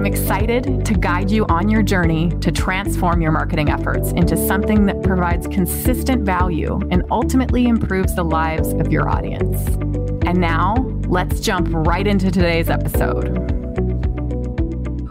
I'm excited to guide you on your journey to transform your marketing efforts into something that provides consistent value and ultimately improves the lives of your audience. And now, let's jump right into today's episode.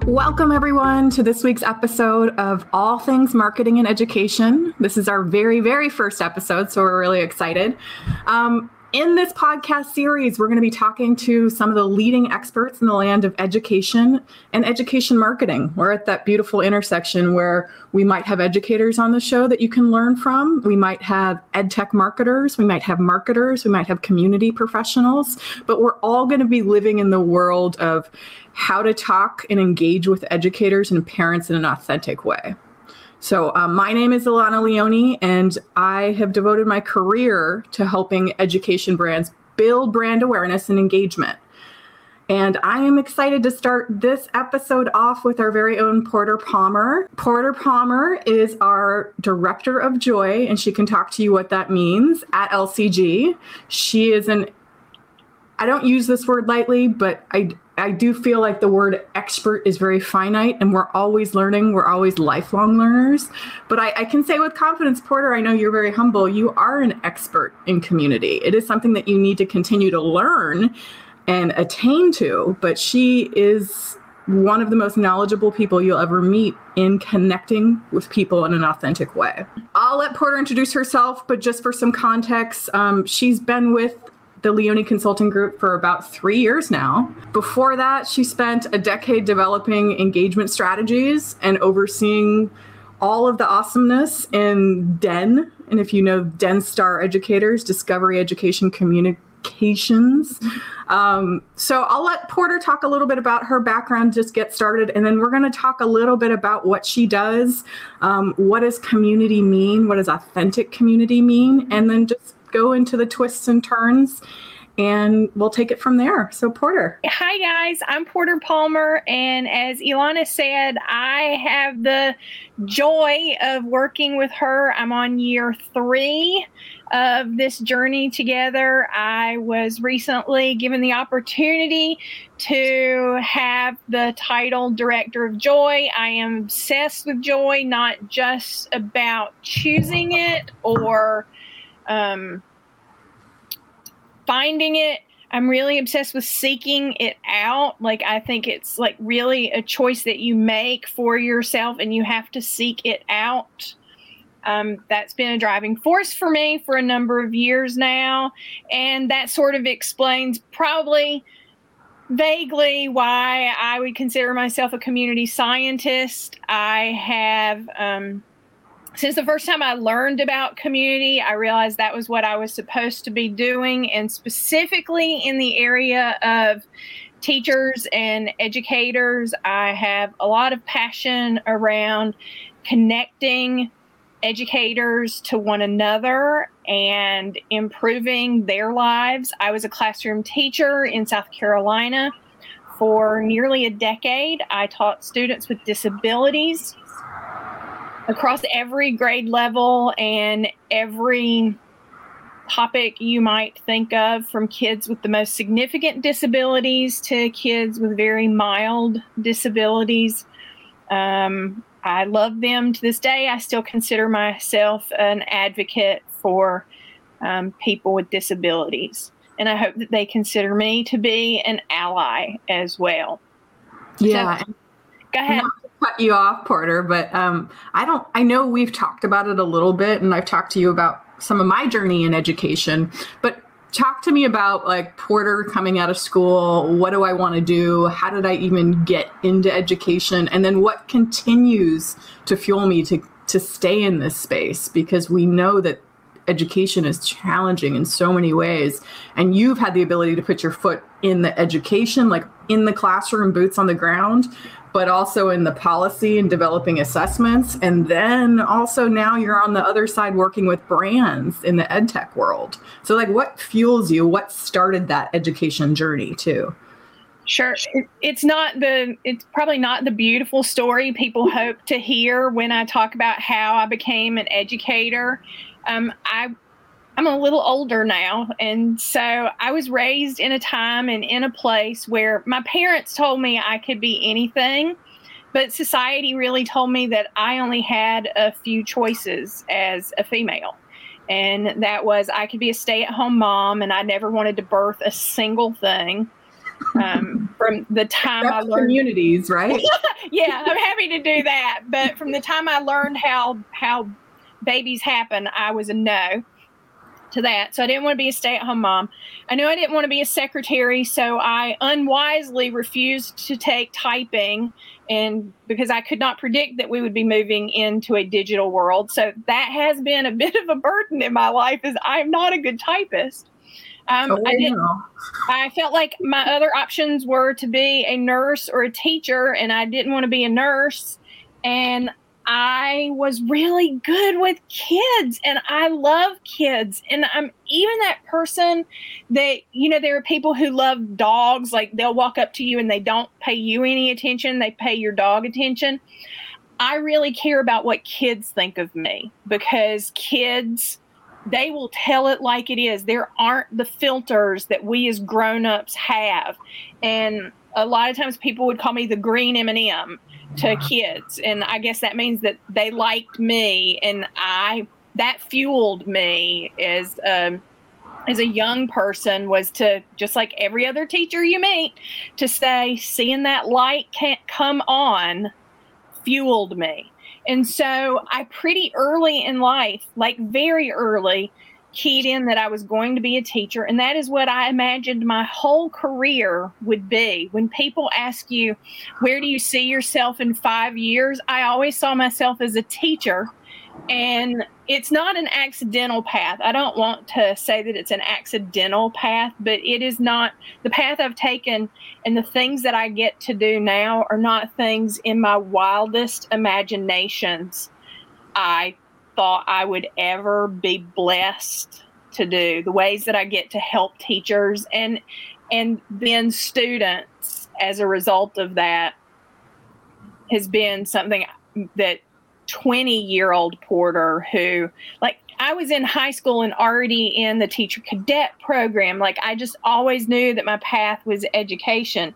Welcome, everyone, to this week's episode of All Things Marketing and Education. This is our very, very first episode, so we're really excited. Um, in this podcast series, we're going to be talking to some of the leading experts in the land of education and education marketing. We're at that beautiful intersection where we might have educators on the show that you can learn from. We might have ed tech marketers, we might have marketers, we might have community professionals, but we're all going to be living in the world of how to talk and engage with educators and parents in an authentic way. So, um, my name is Ilana Leone, and I have devoted my career to helping education brands build brand awareness and engagement. And I am excited to start this episode off with our very own Porter Palmer. Porter Palmer is our director of joy, and she can talk to you what that means at LCG. She is an I don't use this word lightly, but I I do feel like the word expert is very finite and we're always learning. We're always lifelong learners. But I, I, can say with confidence, Porter, I know you're very humble. You are an expert in community. It is something that you need to continue to learn and attain to. But she is one of the most knowledgeable people you'll ever meet in connecting with people in an authentic way. I'll let Porter introduce herself, but just for some context, um, she's been with the Leone Consulting Group for about three years now. Before that, she spent a decade developing engagement strategies and overseeing all of the awesomeness in DEN. And if you know DEN Star Educators, Discovery Education Communications. Um, so I'll let Porter talk a little bit about her background, just get started, and then we're going to talk a little bit about what she does. Um, what does community mean? What does authentic community mean? And then just go into the twists and turns and we'll take it from there. So, Porter. Hi, guys. I'm Porter Palmer. And as Ilana said, I have the joy of working with her. I'm on year three of this journey together. I was recently given the opportunity to have the title Director of Joy. I am obsessed with joy, not just about choosing it or um, finding it. I'm really obsessed with seeking it out. Like, I think it's like really a choice that you make for yourself and you have to seek it out. Um, that's been a driving force for me for a number of years now. And that sort of explains probably vaguely why I would consider myself a community scientist. I have um, since the first time I learned about community, I realized that was what I was supposed to be doing, and specifically in the area of teachers and educators, I have a lot of passion around connecting educators to one another and improving their lives. I was a classroom teacher in South Carolina for nearly a decade. I taught students with disabilities across every grade level and every topic you might think of from kids with the most significant disabilities to kids with very mild disabilities. Um, I love them to this day. I still consider myself an advocate for um, people with disabilities. And I hope that they consider me to be an ally as well. Yeah. So, go ahead cut you off, Porter, but um, I don't. I know we've talked about it a little bit, and I've talked to you about some of my journey in education. But talk to me about like Porter coming out of school. What do I want to do? How did I even get into education? And then what continues to fuel me to to stay in this space? Because we know that education is challenging in so many ways. And you've had the ability to put your foot in the education, like in the classroom, boots on the ground, but also in the policy and developing assessments. And then also now you're on the other side working with brands in the ed tech world. So, like, what fuels you? What started that education journey, too? Sure. It's not the, it's probably not the beautiful story people hope to hear when I talk about how I became an educator. Um, I, I'm a little older now. And so I was raised in a time and in a place where my parents told me I could be anything, but society really told me that I only had a few choices as a female. And that was I could be a stay at home mom and I never wanted to birth a single thing um, from the time That's I learned communities, right? yeah, I'm happy to do that. But from the time I learned how how babies happen, I was a no to that. So I didn't want to be a stay-at-home mom. I knew I didn't want to be a secretary, so I unwisely refused to take typing and because I could not predict that we would be moving into a digital world. So that has been a bit of a burden in my life is I'm not a good typist. Um, oh, I, didn't, I felt like my other options were to be a nurse or a teacher, and I didn't want to be a nurse. And I was really good with kids, and I love kids. And I'm even that person that, you know, there are people who love dogs, like they'll walk up to you and they don't pay you any attention, they pay your dog attention. I really care about what kids think of me because kids they will tell it like it is. There aren't the filters that we as grown-ups have. And a lot of times people would call me the green M&M to kids. And I guess that means that they liked me and I that fueled me as um as a young person was to just like every other teacher you meet to say seeing that light can't come on fueled me. And so I pretty early in life, like very early, keyed in that I was going to be a teacher. And that is what I imagined my whole career would be. When people ask you, where do you see yourself in five years? I always saw myself as a teacher and it's not an accidental path. I don't want to say that it's an accidental path, but it is not the path I've taken and the things that I get to do now are not things in my wildest imaginations I thought I would ever be blessed to do. The ways that I get to help teachers and and then students as a result of that has been something that 20 year old porter who like I was in high school and already in the teacher cadet program. Like I just always knew that my path was education.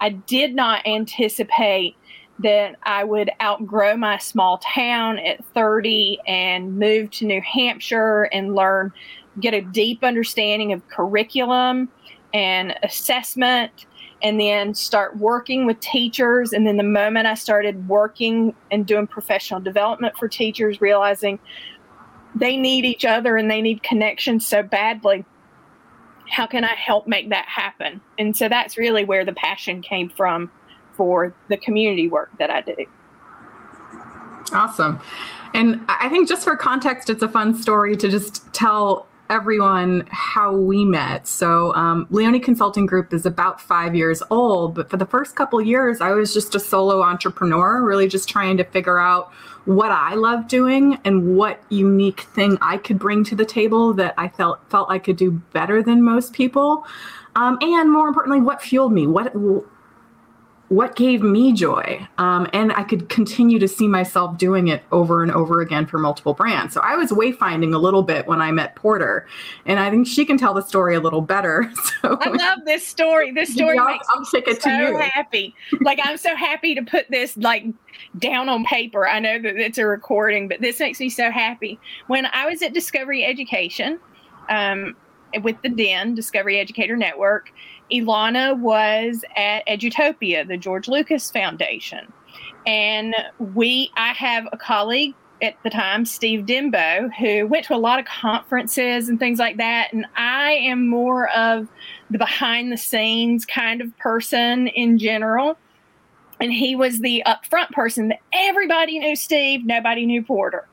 I did not anticipate that I would outgrow my small town at 30 and move to New Hampshire and learn, get a deep understanding of curriculum and assessment and then start working with teachers. And then the moment I started working and doing professional development for teachers, realizing they need each other and they need connections so badly. How can I help make that happen? And so that's really where the passion came from for the community work that I do. Awesome. And I think just for context, it's a fun story to just tell everyone how we met. So, um, Leone Consulting Group is about five years old, but for the first couple years, I was just a solo entrepreneur, really just trying to figure out what I love doing and what unique thing I could bring to the table that I felt felt I could do better than most people. Um, and more importantly, what fueled me? What what gave me joy. Um, and I could continue to see myself doing it over and over again for multiple brands. So I was wayfinding a little bit when I met Porter, and I think she can tell the story a little better. So I love this story. This story makes I'll me so happy. Like I'm so happy to put this like down on paper. I know that it's a recording, but this makes me so happy. When I was at Discovery Education, um, with the DEN, Discovery Educator Network, Ilana was at Edutopia, the George Lucas Foundation. And we, I have a colleague at the time, Steve Dembo, who went to a lot of conferences and things like that. And I am more of the behind the scenes kind of person in general. And he was the upfront person that everybody knew Steve, nobody knew Porter.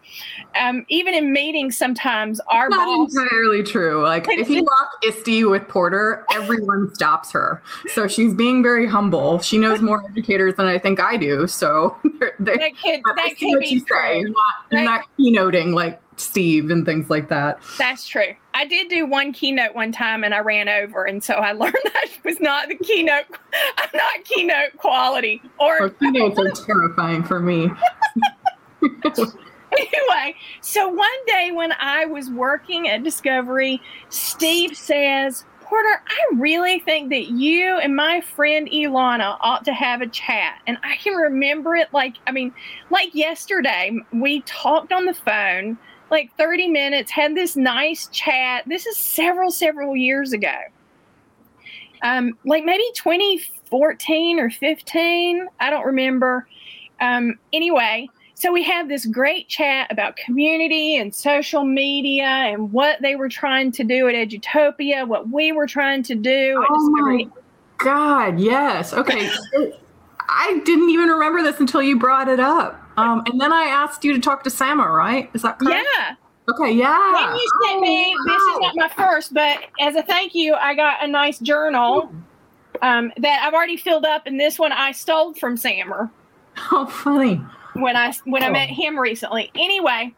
Um, even in meetings, sometimes our Not boss. entirely true. Like if you walk ISTE with Porter, everyone stops her. So she's being very humble. She knows more educators than I think I do. So they're, they're, That could, that could be true. Not, not keynoting like Steve and things like that. That's true. I did do one keynote one time and I ran over, and so I learned that was not the keynote. I'm not keynote quality. Or Or keynotes are terrifying for me. anyway, so one day when I was working at Discovery, Steve says, Porter, I really think that you and my friend Ilana ought to have a chat. And I can remember it like, I mean, like yesterday, we talked on the phone like 30 minutes, had this nice chat. This is several, several years ago. Um, like maybe 2014 or 15. I don't remember. Um, anyway, so we had this great chat about community and social media and what they were trying to do at Edutopia, what we were trying to do Oh my Discovery. God, yes. Okay. I didn't even remember this until you brought it up. Um, and then I asked you to talk to Samer, right? Is that correct? Yeah. Okay, yeah. Then you sent me, Oh, this is not my first, but as a thank you, I got a nice journal um, that I've already filled up. And this one I stole from Samer. Oh, funny. when I when I Oh. met him recently. Anyway,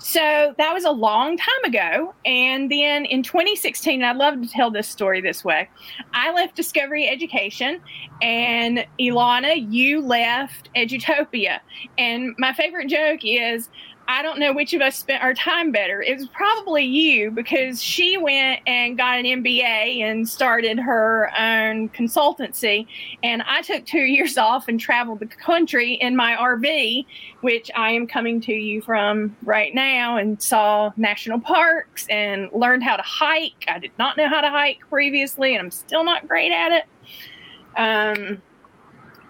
so that was a long time ago, and then in 2016, I'd love to tell this story this way. I left Discovery Education, and Ilana, you left Edutopia, and my favorite joke is. I don't know which of us spent our time better. It was probably you because she went and got an MBA and started her own consultancy and I took two years off and traveled the country in my RV, which I am coming to you from right now, and saw national parks and learned how to hike. I did not know how to hike previously, and I'm still not great at it. Um,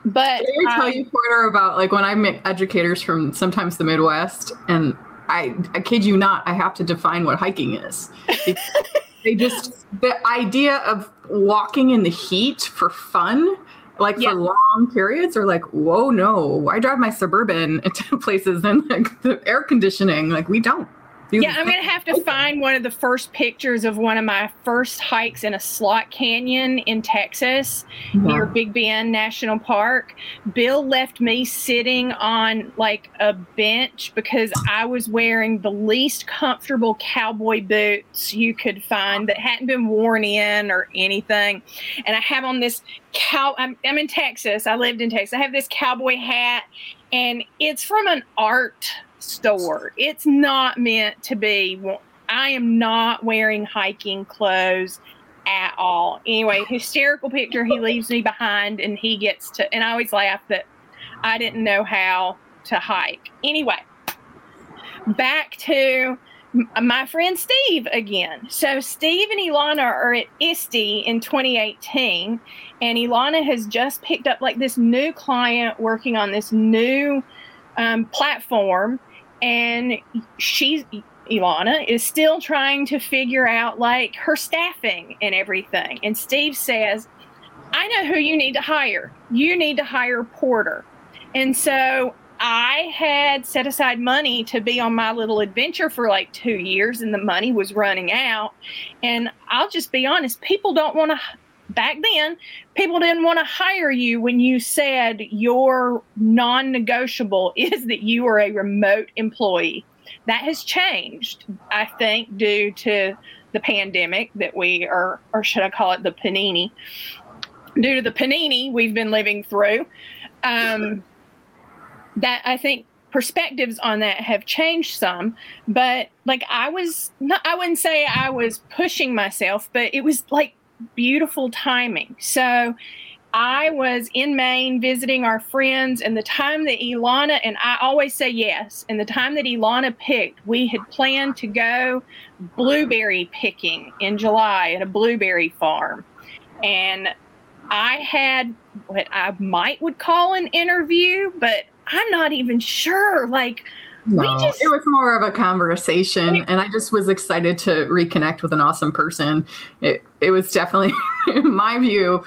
but Did I tell I- you, Porter, about like when I meet educators from sometimes the Midwest, and I, I kid you not, I have to define what hiking is. they just the idea of walking in the heat for fun, like Yeah. for long periods, are like, whoa, no! I drive my suburban to places and like the air conditioning, like we don't. Yeah, I'm gonna have to find one of the first pictures of one of my first hikes in a slot canyon in Texas near Big Bend National Park. Bill left me sitting on like a bench because I was wearing the least comfortable cowboy boots you could find that hadn't been worn in or anything. And I have on this cow. I'm, I'm in Texas. I lived in Texas. I have this cowboy hat, and it's from an art store. It's not meant to be. I am not wearing hiking clothes at all. Anyway, hysterical picture. He leaves me behind and he gets to, and I always laugh that I didn't know how to hike. Anyway, back to my friend Steve again. So Steve and Ilana are at ISTE in 2018, and Ilana has just picked up like this new client working on this new um, platform, and she's Ilana is still trying to figure out like her staffing and everything. And Steve says, I know who you need to hire. You need to hire Porter. And so I had set aside money to be on my little adventure for like two years, and the money was running out. And I'll just be honest, people don't want to. Back then, people didn't want to hire you when you said your non negotiable is that you are a remote employee. That has changed, I think, due to the pandemic that we are, or should I call it the panini? Due to the panini we've been living through. Um, that I think perspectives on that have changed some but like i was not i wouldn't say i was pushing myself but it was like beautiful timing so i was in maine visiting our friends and the time that ilana and i always say yes and the time that ilana picked we had planned to go blueberry picking in july at a blueberry farm and i had what i might would call an interview but I'm not even sure. Like, No, we just- it was more of a conversation, and I just was excited to reconnect with an awesome person. It it was definitely, in my view,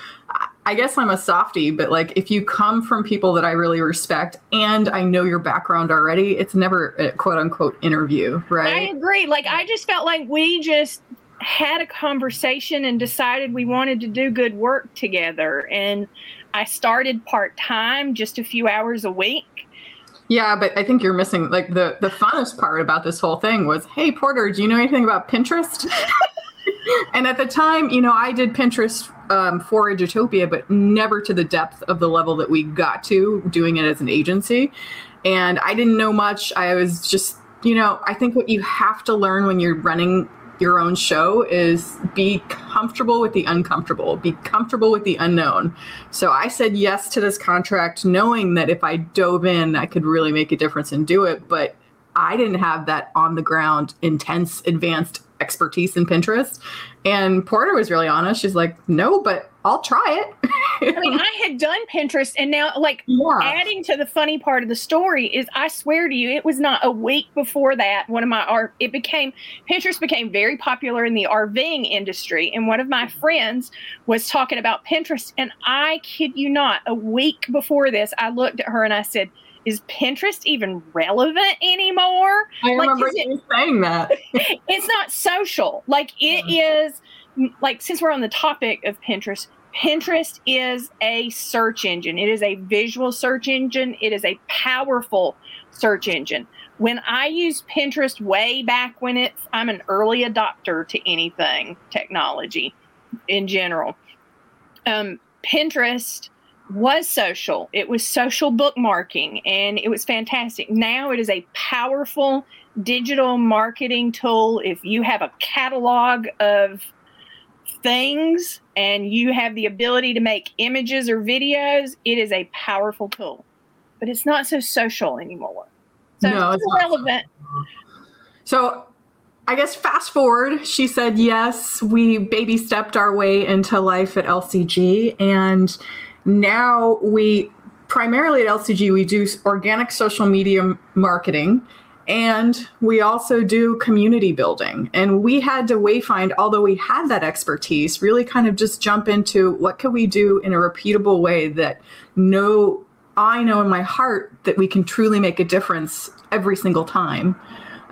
I guess I'm a softie, but like if you come from people that I really respect and I know your background already, it's never a quote unquote interview, right? I agree. Like I just felt like we just had a conversation and decided we wanted to do good work together. And I started part time, just a few hours a week. Yeah, but I think you're missing like the the funnest part about this whole thing was, hey Porter, do you know anything about Pinterest? and at the time, you know, I did Pinterest um, for Edutopia, but never to the depth of the level that we got to doing it as an agency. And I didn't know much. I was just, you know, I think what you have to learn when you're running your own show is be comfortable with the uncomfortable, be comfortable with the unknown. So I said yes to this contract, knowing that if I dove in, I could really make a difference and do it. But I didn't have that on the ground, intense, advanced expertise in Pinterest. And Porter was really honest. She's like, no, but I'll try it. I mean, I had done Pinterest, and now, like, yeah. adding to the funny part of the story is, I swear to you, it was not a week before that. One of my art, it became Pinterest became very popular in the RVing industry, and one of my friends was talking about Pinterest, and I kid you not, a week before this, I looked at her and I said, is Pinterest even relevant anymore? I like, remember you it, saying that. it's not social. Like it yeah. is like since we're on the topic of Pinterest, Pinterest is a search engine. It is a visual search engine. It is a powerful search engine. When I used Pinterest way back when it's I'm an early adopter to anything technology in general. Um, Pinterest was social. It was social bookmarking and it was fantastic. Now it is a powerful digital marketing tool. If you have a catalog of things and you have the ability to make images or videos, it is a powerful tool. But it's not so social anymore. So no, it's irrelevant. So I guess fast forward, she said yes, we baby stepped our way into life at LCG and now we primarily at LCG we do organic social media marketing and we also do community building. And we had to wayfind, although we had that expertise, really kind of just jump into what can we do in a repeatable way that no I know in my heart that we can truly make a difference every single time.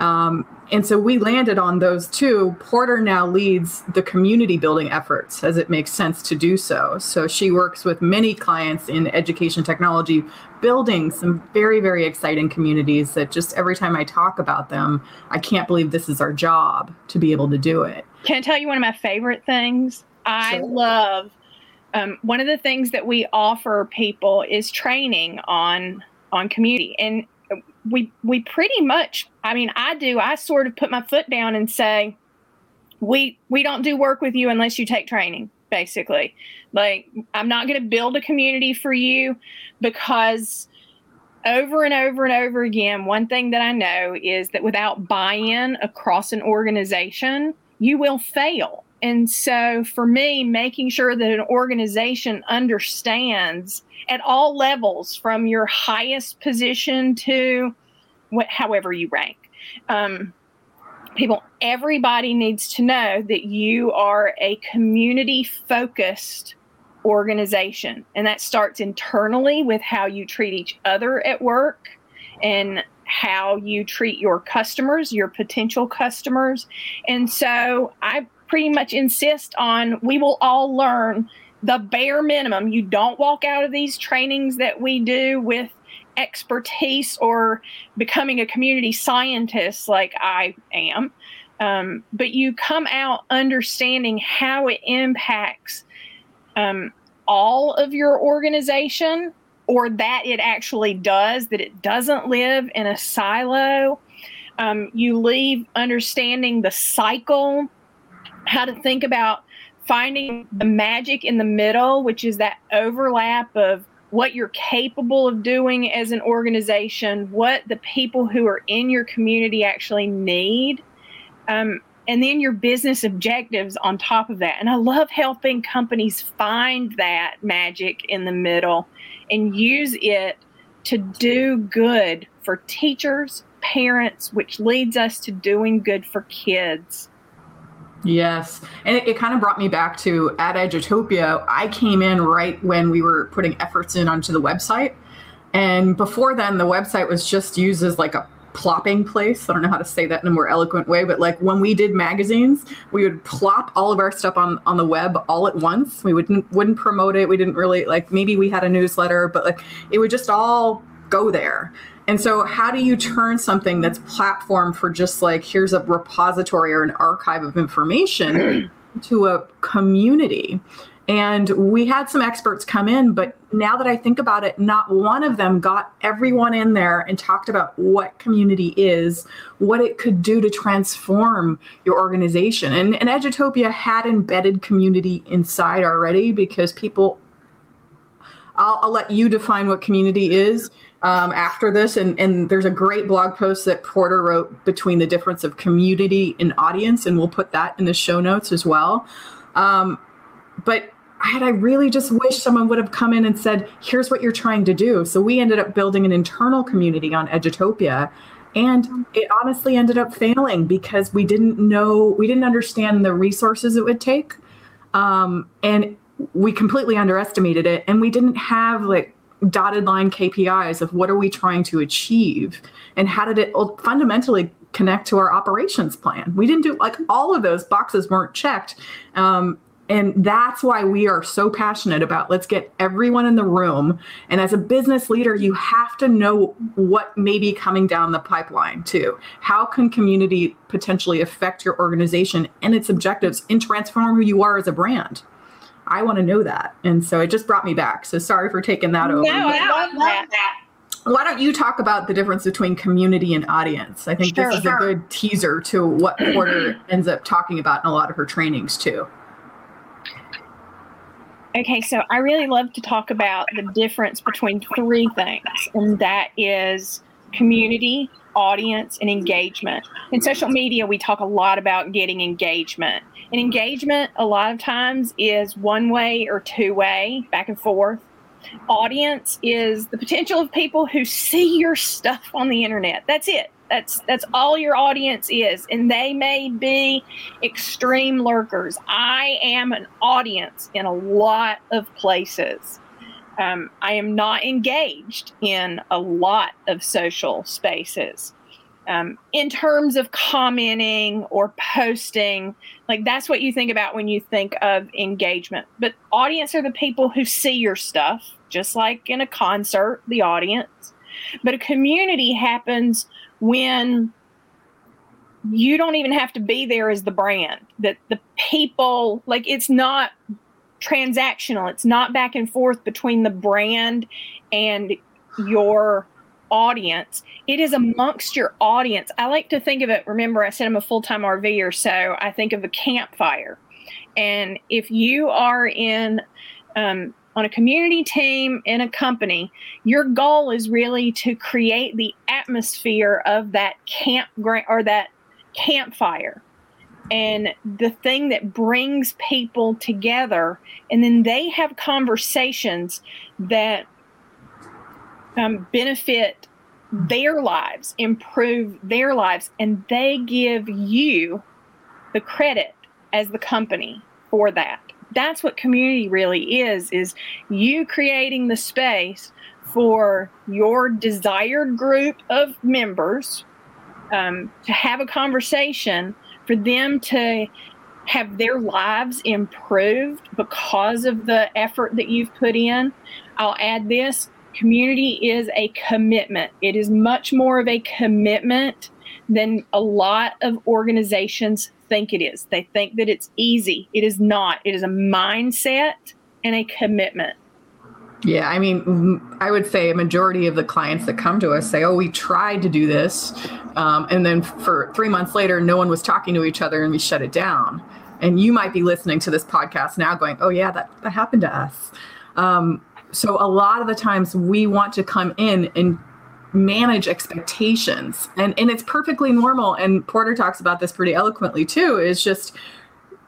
Um, and so we landed on those two. Porter now leads the community building efforts as it makes sense to do so. So she works with many clients in education technology, building some very, very exciting communities that just every time I talk about them, I can't believe this is our job to be able to do it. Can I tell you one of my favorite things? I sure. love um, one of the things that we offer people is training on on community and we we pretty much i mean i do. I sort of put my foot down and say we we don't do work with you unless you take training basically. Like i'm not going to build a community for you because over and over and over again one thing that i know is that without buy-in across an organization you will fail. And so for me making sure that an organization understands at all levels, from your highest position to what, however you rank. Um, people, everybody needs to know that you are a community focused organization. And that starts internally with how you treat each other at work and how you treat your customers, your potential customers. And so I pretty much insist on we will all learn the bare minimum. You don't walk out of these trainings that we do with expertise or becoming a community scientist like I am. Um, but you come out understanding how it impacts um, all of your organization or that it actually does, that it doesn't live in a silo. Um, you leave understanding the cycle, how to think about finding the magic in the middle, which is that overlap of what you're capable of doing as an organization, what the people who are in your community actually need, um, and then your business objectives on top of that. And I love helping companies find that magic in the middle and use it to do good for teachers, parents, which leads us to doing good for kids. Yes. And it, it, kind of brought me back to at Edutopia. I came in right when we were putting efforts in onto the website. And before then, the website was just used as like a plopping place. I don't know how to say that in a more eloquent way, but like when we did magazines, we would plop all of our stuff on on the web all at once. We wouldn't wouldn't promote it. We didn't really like maybe we had a newsletter, but like it would just all go there. And so how do you turn something that's platform for just like here's a repository or an archive of information to a community? And we had some experts come in, but now that I think about it, not one of them got everyone in there and talked about what community is, what it could do to transform your organization. And, and Edutopia had embedded community inside already because people, I'll, I'll let you define what community is um, after this. And, and there's a great blog post that Porter wrote between the difference of community and audience, and we'll put that in the show notes as well. Um, but had I really just wish someone would have come in and said, here's what you're trying to do. So we ended up building an internal community on Edutopia. And it honestly ended up failing because we didn't know, we didn't understand the resources it would take. Um, and we completely underestimated it. And we didn't have like dotted line KPIs of what are we trying to achieve and how did it fundamentally connect to our operations plan. We didn't do like all of those boxes weren't checked. Um, and that's why we are so passionate about let's get everyone in the room. And as a business leader, you have to know what may be coming down the pipeline too. How can community potentially affect your organization and its objectives and transform who you are as a brand? I want to know that. And so it just brought me back. So sorry for taking that over. No, I love that. Why don't you talk about the difference between community and audience? I think sure, this is sure. a good teaser to what Porter ends up talking about in a lot of her trainings too. Okay, so I really love to talk about the difference between three things, and that is community, audience, and engagement. In social media, we talk a lot about getting engagement. And engagement, a lot of times, is one way or two way, back and forth. Audience is the potential of people who see your stuff on the internet. That's it. That's that's all your audience is, and they may be extreme lurkers. I am an audience in a lot of places. Um, I am not engaged in a lot of social spaces. Um, in terms of commenting or posting, like that's what you think about when you think of engagement. But audience are the people who see your stuff, just like in a concert, the audience. But a community happens when you don't even have to be there as the brand that the people like it's not transactional. It's not back and forth between the brand and your audience. It is amongst your audience. I like to think of it remember i said i'm a full-time rver so i think of a campfire. And if you are in um, on a community team in a company, your goal is really to create the atmosphere of that campground or that campfire and the thing that brings people together. And then they have conversations that um, benefit their lives, improve their lives, and they give you the credit as the company for that that's what community really is is you creating the space for your desired group of members um, to have a conversation for them to have their lives improved because of the effort that you've put in i'll add this community is a commitment it is much more of a commitment than a lot of organizations think it is. They think that it's easy. It is not. It is a mindset and a commitment. Yeah, I mean, I would say a majority of the clients that come to us say, "Oh, we tried to do this," um, and then for three months later, no one was talking to each other, and we shut it down. And you might be listening to this podcast now, going, "Oh, yeah, that that happened to us." Um, so a lot of the times, we want to come in and manage expectations and and it's perfectly normal and porter talks about this pretty eloquently too is just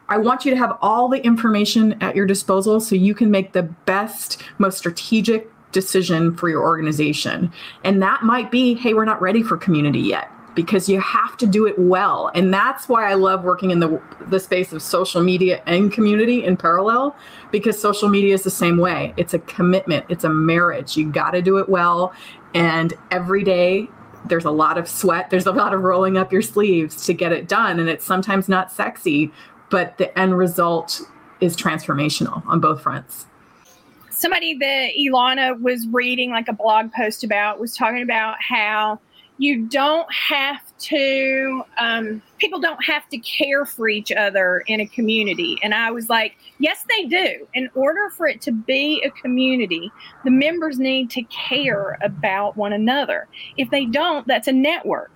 i want you to have all the information at your disposal so you can make the best most strategic decision for your organization and that might be hey we're not ready for community yet because you have to do it well. And that's why I love working in the the space of social media and community in parallel because social media is the same way. It's a commitment, it's a marriage. You got to do it well and every day there's a lot of sweat, there's a lot of rolling up your sleeves to get it done and it's sometimes not sexy, but the end result is transformational on both fronts. Somebody that Ilana was reading like a blog post about was talking about how you don't have to um, people don't have to care for each other in a community. And i was like yes they do. In order for it to be a community the members need to care about one another. If they don't that's a network.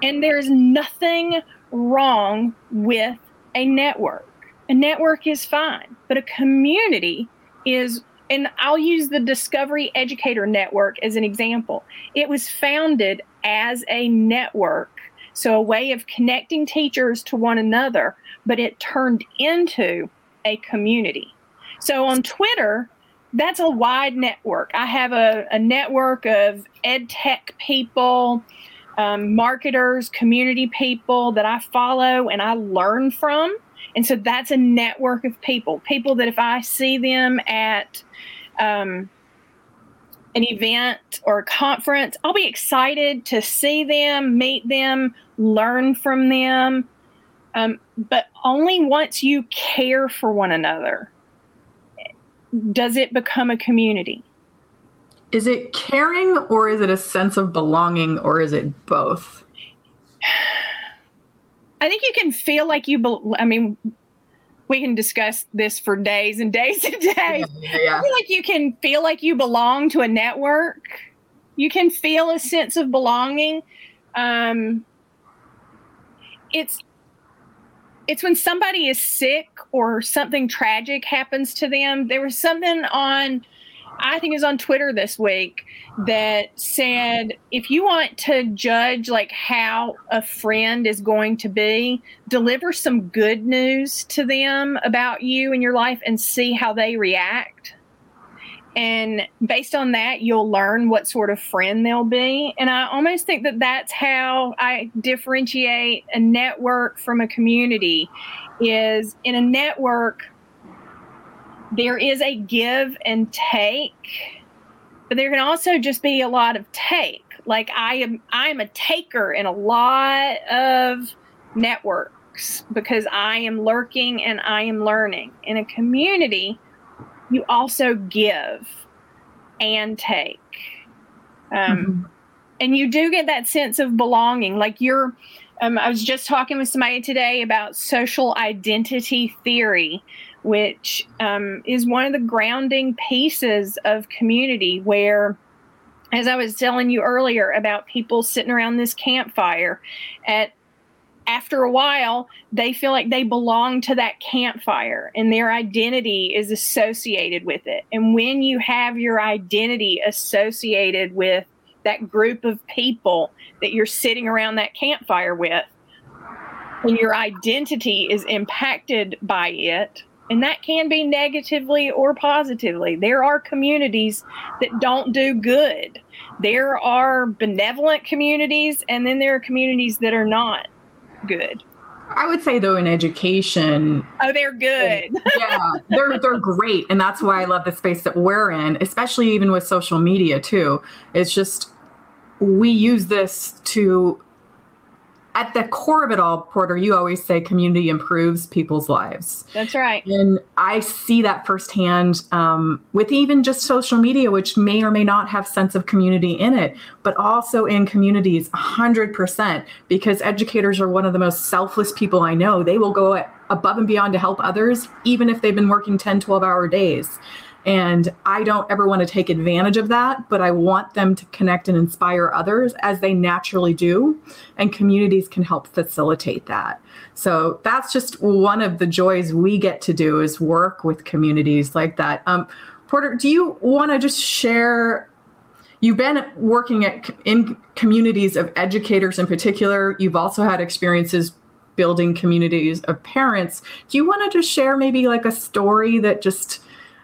And there's nothing wrong with a network a network is fine but a community is and I'll use the Discovery Educator Network as an example. It was founded as a network, so a way of connecting teachers to one another, but it turned into a community. So on Twitter, that's a wide network. I have a, a network of ed tech people, um, marketers, community people that I follow and I learn from. And so that's a network of people, people that if I see them at um, an event or a conference, I'll be excited to see them, meet them, learn from them. Um, but only once you care for one another does it become a community. Is it caring or is it a sense of belonging or is it both? I think you can feel like you, be- I mean, we can discuss this for days and days and days. Yeah, yeah. I feel like you can feel like you belong to a network. You can feel a sense of belonging. Um, it's it's when somebody is sick or something tragic happens to them. There was something on I think it was on Twitter this week that said if you want to judge like how a friend is going to be, deliver some good news to them about you and your life and see how they react. And based on that, you'll learn what sort of friend they'll be. And I almost think that that's how I differentiate a network from a community is in a network there is a give and take, but there can also just be a lot of take. Like I am I'm a taker in a lot of networks because I am lurking and I am learning. In a community, you also give and take. Um, mm-hmm. And you do get that sense of belonging. Like you're, um, I was just talking with somebody today about social identity theory, which um, is one of the grounding pieces of community where as i was telling you earlier about people sitting around this campfire at after a while they feel like they belong to that campfire and their identity is associated with it. And when you have your identity associated with that group of people that you're sitting around that campfire with and your identity is impacted by it and that can be negatively or positively. There are communities that don't do good. There are benevolent communities, and then there are communities that are not good. I would say though in education, oh, they're good. yeah, they're they're great, and that's why I love the space that we're in, especially even with social media too. It's just we use this to at the core of it all, Porter, you always say community improves people's lives. That's right. And I see that firsthand um, with even just social media, which may or may not have sense of community in it, but also in communities 100%, because educators are one of the most selfless people I know. They will go above and beyond to help others, even if they've been working 10, 12 hour days. And I don't ever want to take advantage of that, but I want them to connect and inspire others as they naturally do. And communities can help facilitate that. So that's just one of the joys we get to do is work with communities like that. Um, Porter, do you want to just share? You've been working at, in communities of educators in particular. You've also had experiences building communities of parents. Do you want to just share maybe like a story that just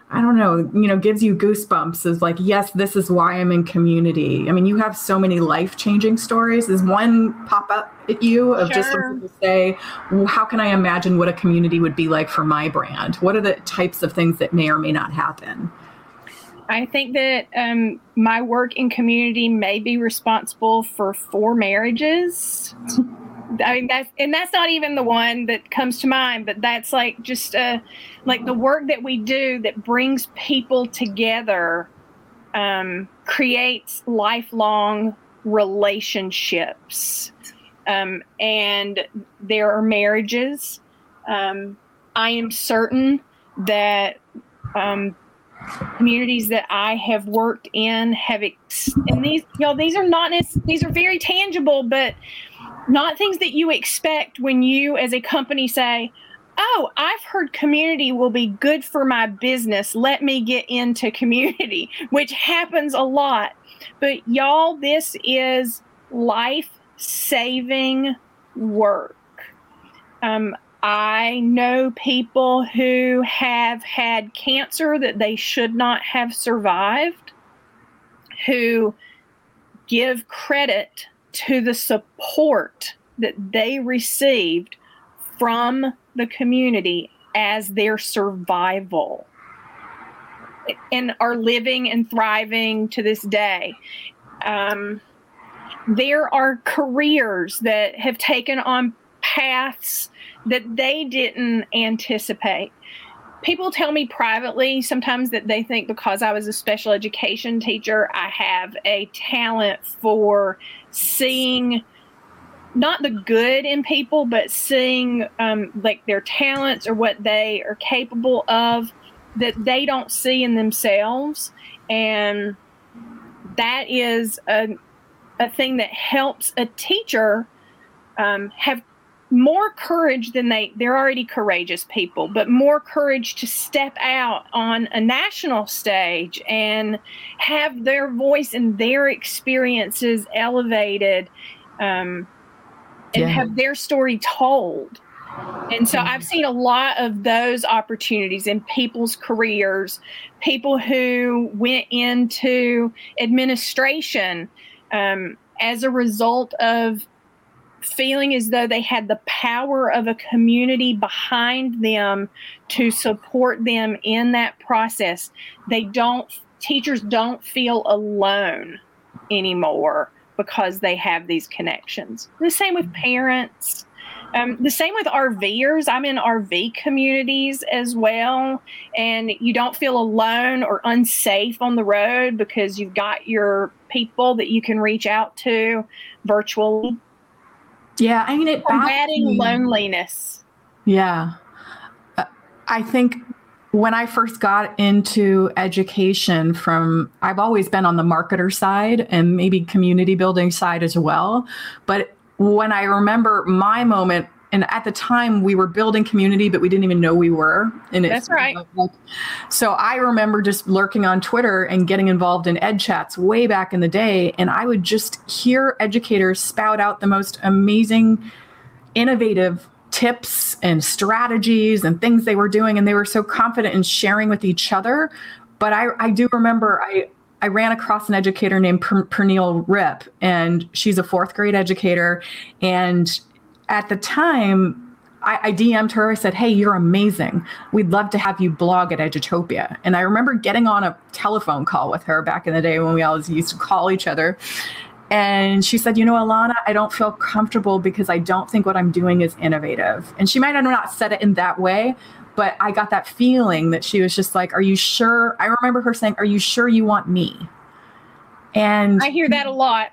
I don't know, you know, gives you goosebumps is like, yes, this is why I'm in community. I mean, you have so many life changing stories. Is one pop up at you of sure. just to say, well, how can I imagine what a community would be like for my brand? What are the types of things that may or may not happen? I think that um, my work in community may be responsible for four marriages. I mean that's and that's not even the one that comes to mind, but that's like just uh like the work that we do that brings people together um, creates lifelong relationships. Um, and there are marriages. Um, I am certain that um, communities that I have worked in have, ex- and these, y'all, these are not, these are very tangible, but not things that you expect when you as a company say, Oh, I've heard community will be good for my business. Let me get into community, which happens a lot. But y'all, this is life saving work. Um, I know people who have had cancer that they should not have survived, who give credit to the support that they received from the community as their survival and are living and thriving to this day. Um, there are careers that have taken on paths that they didn't anticipate people tell me privately sometimes that they think because I was a special education teacher, I have a talent for seeing not the good in people, but seeing um, like their talents or what they are capable of that they don't see in themselves. And that is a, a thing that helps a teacher um, have more courage than they they're already courageous people but more courage to step out on a national stage and have their voice and their experiences elevated um, and yeah. have their story told and so I've seen a lot of those opportunities in people's careers, people who went into administration um, as a result of feeling as though they had the power of a community behind them to support them in that process. They don't, teachers don't feel alone anymore because they have these connections. The same with parents. Um, the same with RVers. I'm in RV communities as well, and you don't feel alone or unsafe on the road because you've got your people that you can reach out to virtually. Yeah, I mean, it combating loneliness. Yeah, uh, I think when I first got into education, from I've always been on the marketer side and maybe community building side as well, but when I remember my moment and at the time we were building community but we didn't even know we were. And that's right. like, so i remember just lurking on twitter and getting involved in ed chats way back in the day. And i would just hear educators spout out the most amazing innovative tips and strategies and things they were doing. And they were so confident in sharing with each other. But i, I do remember i I ran across an educator named per- Pernille Ripp, and she's a fourth grade educator. And at the time, I, I, DM'd her. I said, Hey, you're amazing. We'd love to have you blog at Edutopia. And I remember getting on a telephone call with her back in the day when we always used to call each other. And she said, You know, Alana, I don't feel comfortable because I don't think what I'm doing is innovative. And she might have not said it in that way, but I got that feeling that she was just like, Are you sure? I remember her saying, Are you sure you want me? And I hear that a lot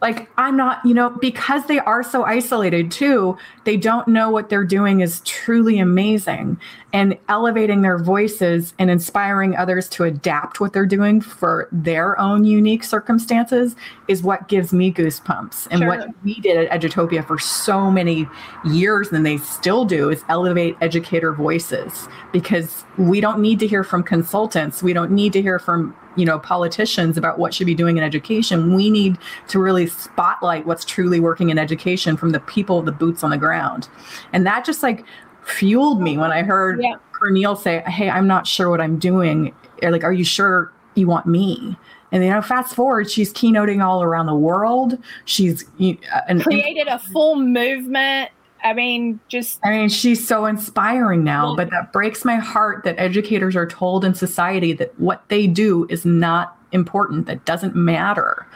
like i'm not you know because they are so isolated too they don't know what they're doing is truly amazing. And elevating their voices and inspiring others to adapt what they're doing for their own unique circumstances is what gives me goosebumps. And sure. what we did at edutopia for so many years and they still do is elevate educator voices because we don't need to hear from consultants. We don't need to hear from you know politicians about what should be doing in education we need to really spotlight what's truly working in education from the people the boots on the ground and that just like fueled me when I heard Yeah. Cornel say, "Hey, I'm not sure what I'm doing." Or like, "Are you sure you want me?" And you know, fast forward, she's keynoting all around the world. She's you- uh, an Created a full movement. I mean, just I mean, she's so inspiring now, but that breaks my heart that educators are told in society that what they do is not important, that doesn't matter.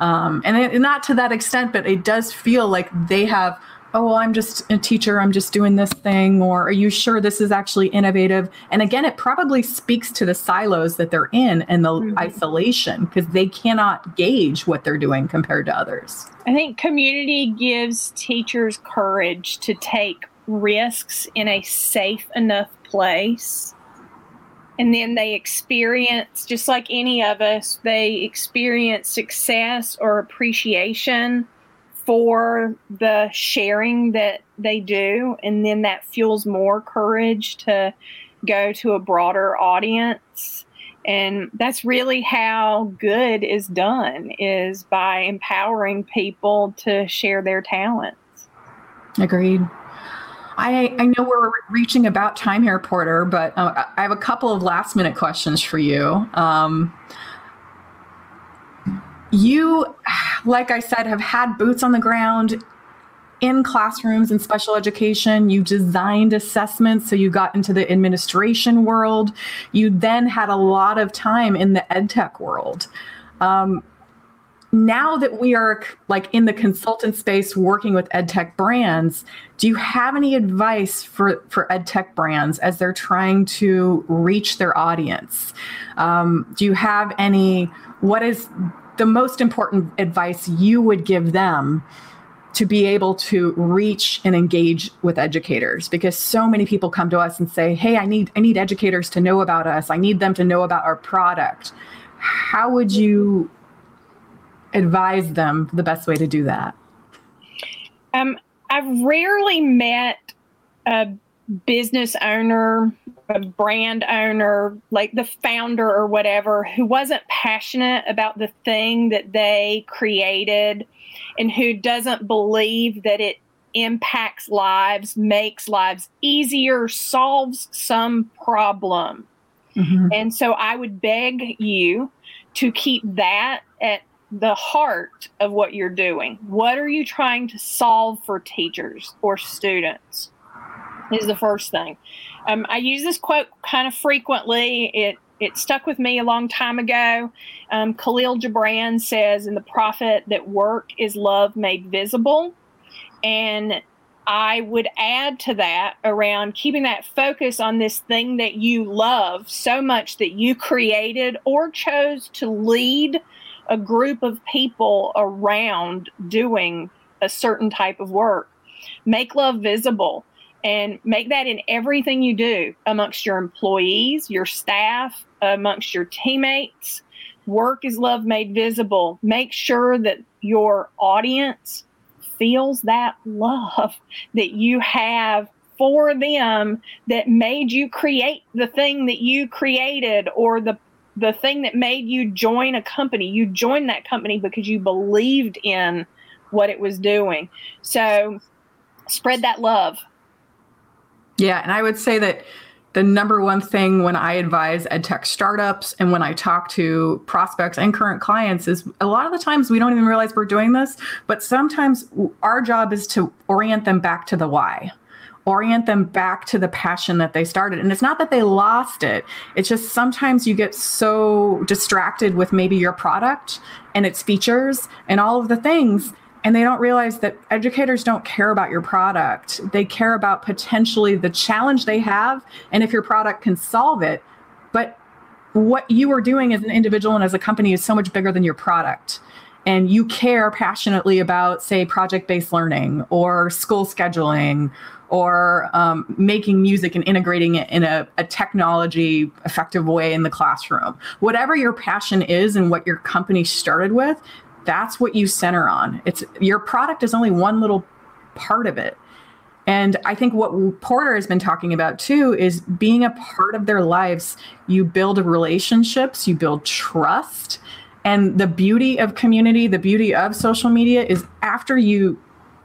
Um, and it, not to that extent, but it does feel like they have, oh, well, I'm just a teacher, I'm just doing this thing, or are you sure this is actually innovative? And again, it probably speaks to the silos that they're in and the Mhm. isolation because they cannot gauge what they're doing compared to others. I think community gives teachers courage to take risks in a safe enough place. And then they experience, just like any of us, they experience success or appreciation for the sharing that they do. And then that fuels more courage to go to a broader audience and that's really how good is done is by empowering people to share their talents Agreed. I, I know we're reaching about time here, Porter, but uh, I have a couple of last minute questions for you. Um, you, like I said, have had boots on the ground in classrooms and special education. You designed assessments, so you got into the administration world. You then had a lot of time in the ed tech world. Um, now that we are like in the consultant space working with ed tech brands, do you have any advice for for ed tech brands as they're trying to reach their audience? Um, do you have any? What is the most important advice you would give them to be able to reach and engage with educators. Because so many people come to us and say hey i need i need educators to know about us. I need them to know about our product. How would you advise them the best way to do that? Um, i've rarely met a business owner a brand owner like the founder or whatever who wasn't passionate about the thing that they created and who doesn't believe that it impacts lives makes lives easier solves some problem Mhm. and so I would beg you to keep that at the heart of what you're doing. What are you trying to solve for teachers or students? Is the first thing. Um, I use this quote kind of frequently. It it stuck with me a long time ago. Um, Kahlil Gibran says in The Prophet that work is love made visible. And I would add to that around keeping that focus on this thing that you love so much that you created or chose to lead a group of people around doing a certain type of work. Make love visible and make that in everything you do amongst your employees, your staff, amongst your teammates. Work is love made visible. Make sure that your audience feels that love that you have for them that made you create the thing that you created or the the thing that made you join a company you joined that company because you believed in what it was doing so spread that love Yeah, and I would say that the number one thing when I advise ed tech startups and when I talk to prospects and current clients is a lot of the times we don't even realize we're doing this, but sometimes our job is to orient them back to the why. Orient them back to the passion that they started. And it's not that they lost it. It's just sometimes you get so distracted with maybe your product and its features and all of the things and they don't realize that educators don't care about your product. They care about potentially the challenge they have and if your product can solve it. But what you are doing as an individual and as a company is so much bigger than your product. And you care passionately about, say, project based learning or school scheduling or um, making music and integrating it in a, a technology effective way in the classroom. Whatever your passion is and what your company started with, that's what you center on. It's your product is only one little part of it. And I think what Porter has been talking about too is being a part of their lives. You build relationships, you build trust. And the beauty of community, the beauty of social media is after you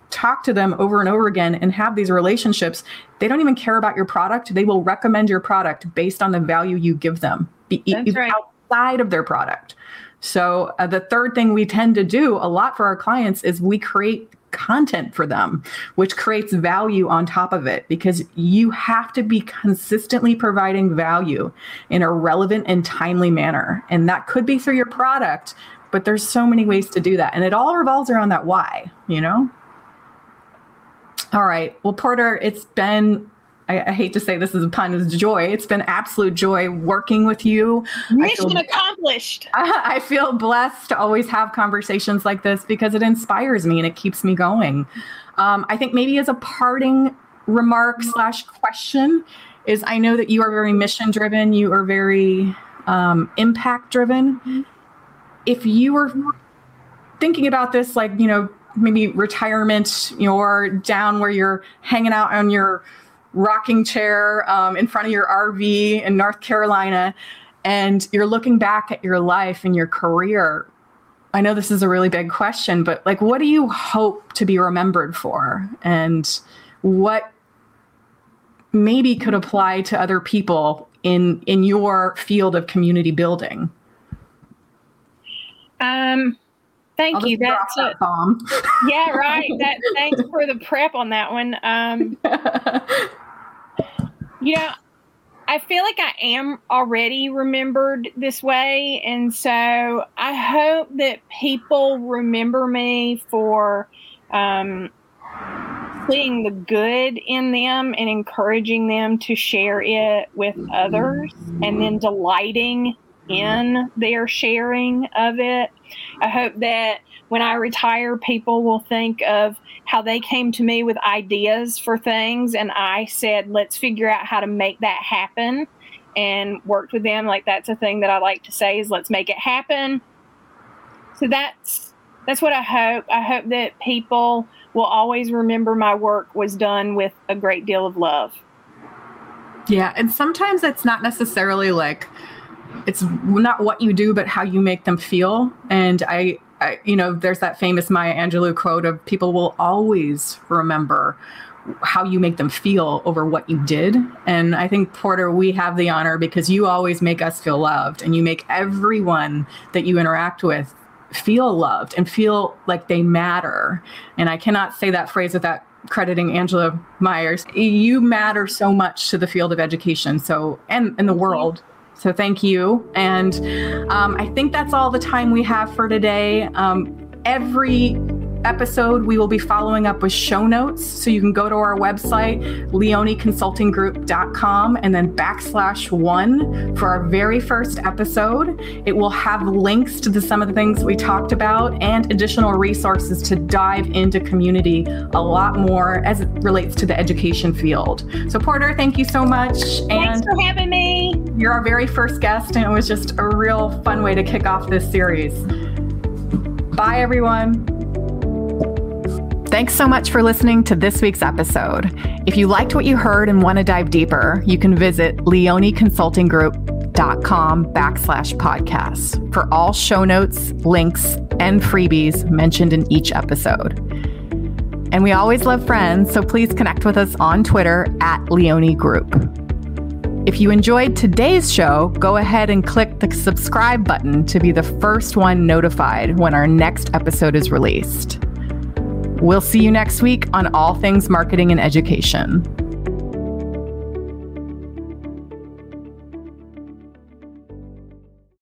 talk to them over and over again and have these relationships, they don't even care about your product. They will recommend your product based on the value you give them be, right. outside of their product. So, uh, the third thing we tend to do a lot for our clients is we create content for them, which creates value on top of it because you have to be consistently providing value in a relevant and timely manner. And that could be through your product, but there's so many ways to do that. And it all revolves around that why, you know? All right. Well, Porter, it's been I, I, hate to say this is a pun, is joy. It's been absolute joy working with you. Mission feel, accomplished. I, I, feel blessed to always have conversations like this because it inspires me and it keeps me going. Um, I think maybe as a parting remark slash question is I know that you are very mission driven. You are very um, impact driven. If you were thinking about this, like, you know, maybe retirement, you're down where you're hanging out on your rocking chair um, in front of your RV in North Carolina, and you're looking back at your life and your career. I know this is a really big question, but like, what do you hope to be remembered for? And what maybe could apply to other people in in your field of community building? Um, thank I'll you. That's that yeah, right. That thanks for the prep on that one. Um, You know, I feel like I am already remembered this way. And so I hope that people remember me for um, seeing the good in them and encouraging them to share it with others and then delighting in their sharing of it. I hope that when I retire, people will think of how they came to me with ideas for things, and I said, let's figure out how to make that happen and worked with them. Like that's a thing that I like to say is let's make it happen. So that's that's what I hope. I hope that people will always remember my work was done with a great deal of love. Yeah, and sometimes it's not necessarily like it's not what you do but how you make them feel and I, I, you know there's that famous maya angelou quote of people will always remember how you make them feel over what you did and i think porter we have the honor because you always make us feel loved and you make everyone that you interact with feel loved and feel like they matter and i cannot say that phrase without crediting Angela Maiers. You matter so much to the field of education, so and in the world. So thank you. And um, I think that's all the time we have for today. Um, every episode, we will be following up with show notes. So you can go to our website, leoneconsultinggroup.com, and then backslash one for our very first episode. It will have links to the, some of the things we talked about and additional resources to dive into community a lot more as it relates to the education field. So, Porter, thank you so much. Thanks and for having me. You're our very first guest, and it was just a real fun way to kick off this series. Bye, everyone. Thanks so much for listening to this week's episode. If you liked what you heard and want to dive deeper, you can visit leoneconsultinggroup.com backslash podcasts for all show notes, links, and freebies mentioned in each episode. And we always love friends, so please connect with us on Twitter at Leone Group. If you enjoyed today's show, go ahead and click the subscribe button to be the first one notified when our next episode is released. We'll see you next week on All Things Marketing and Education.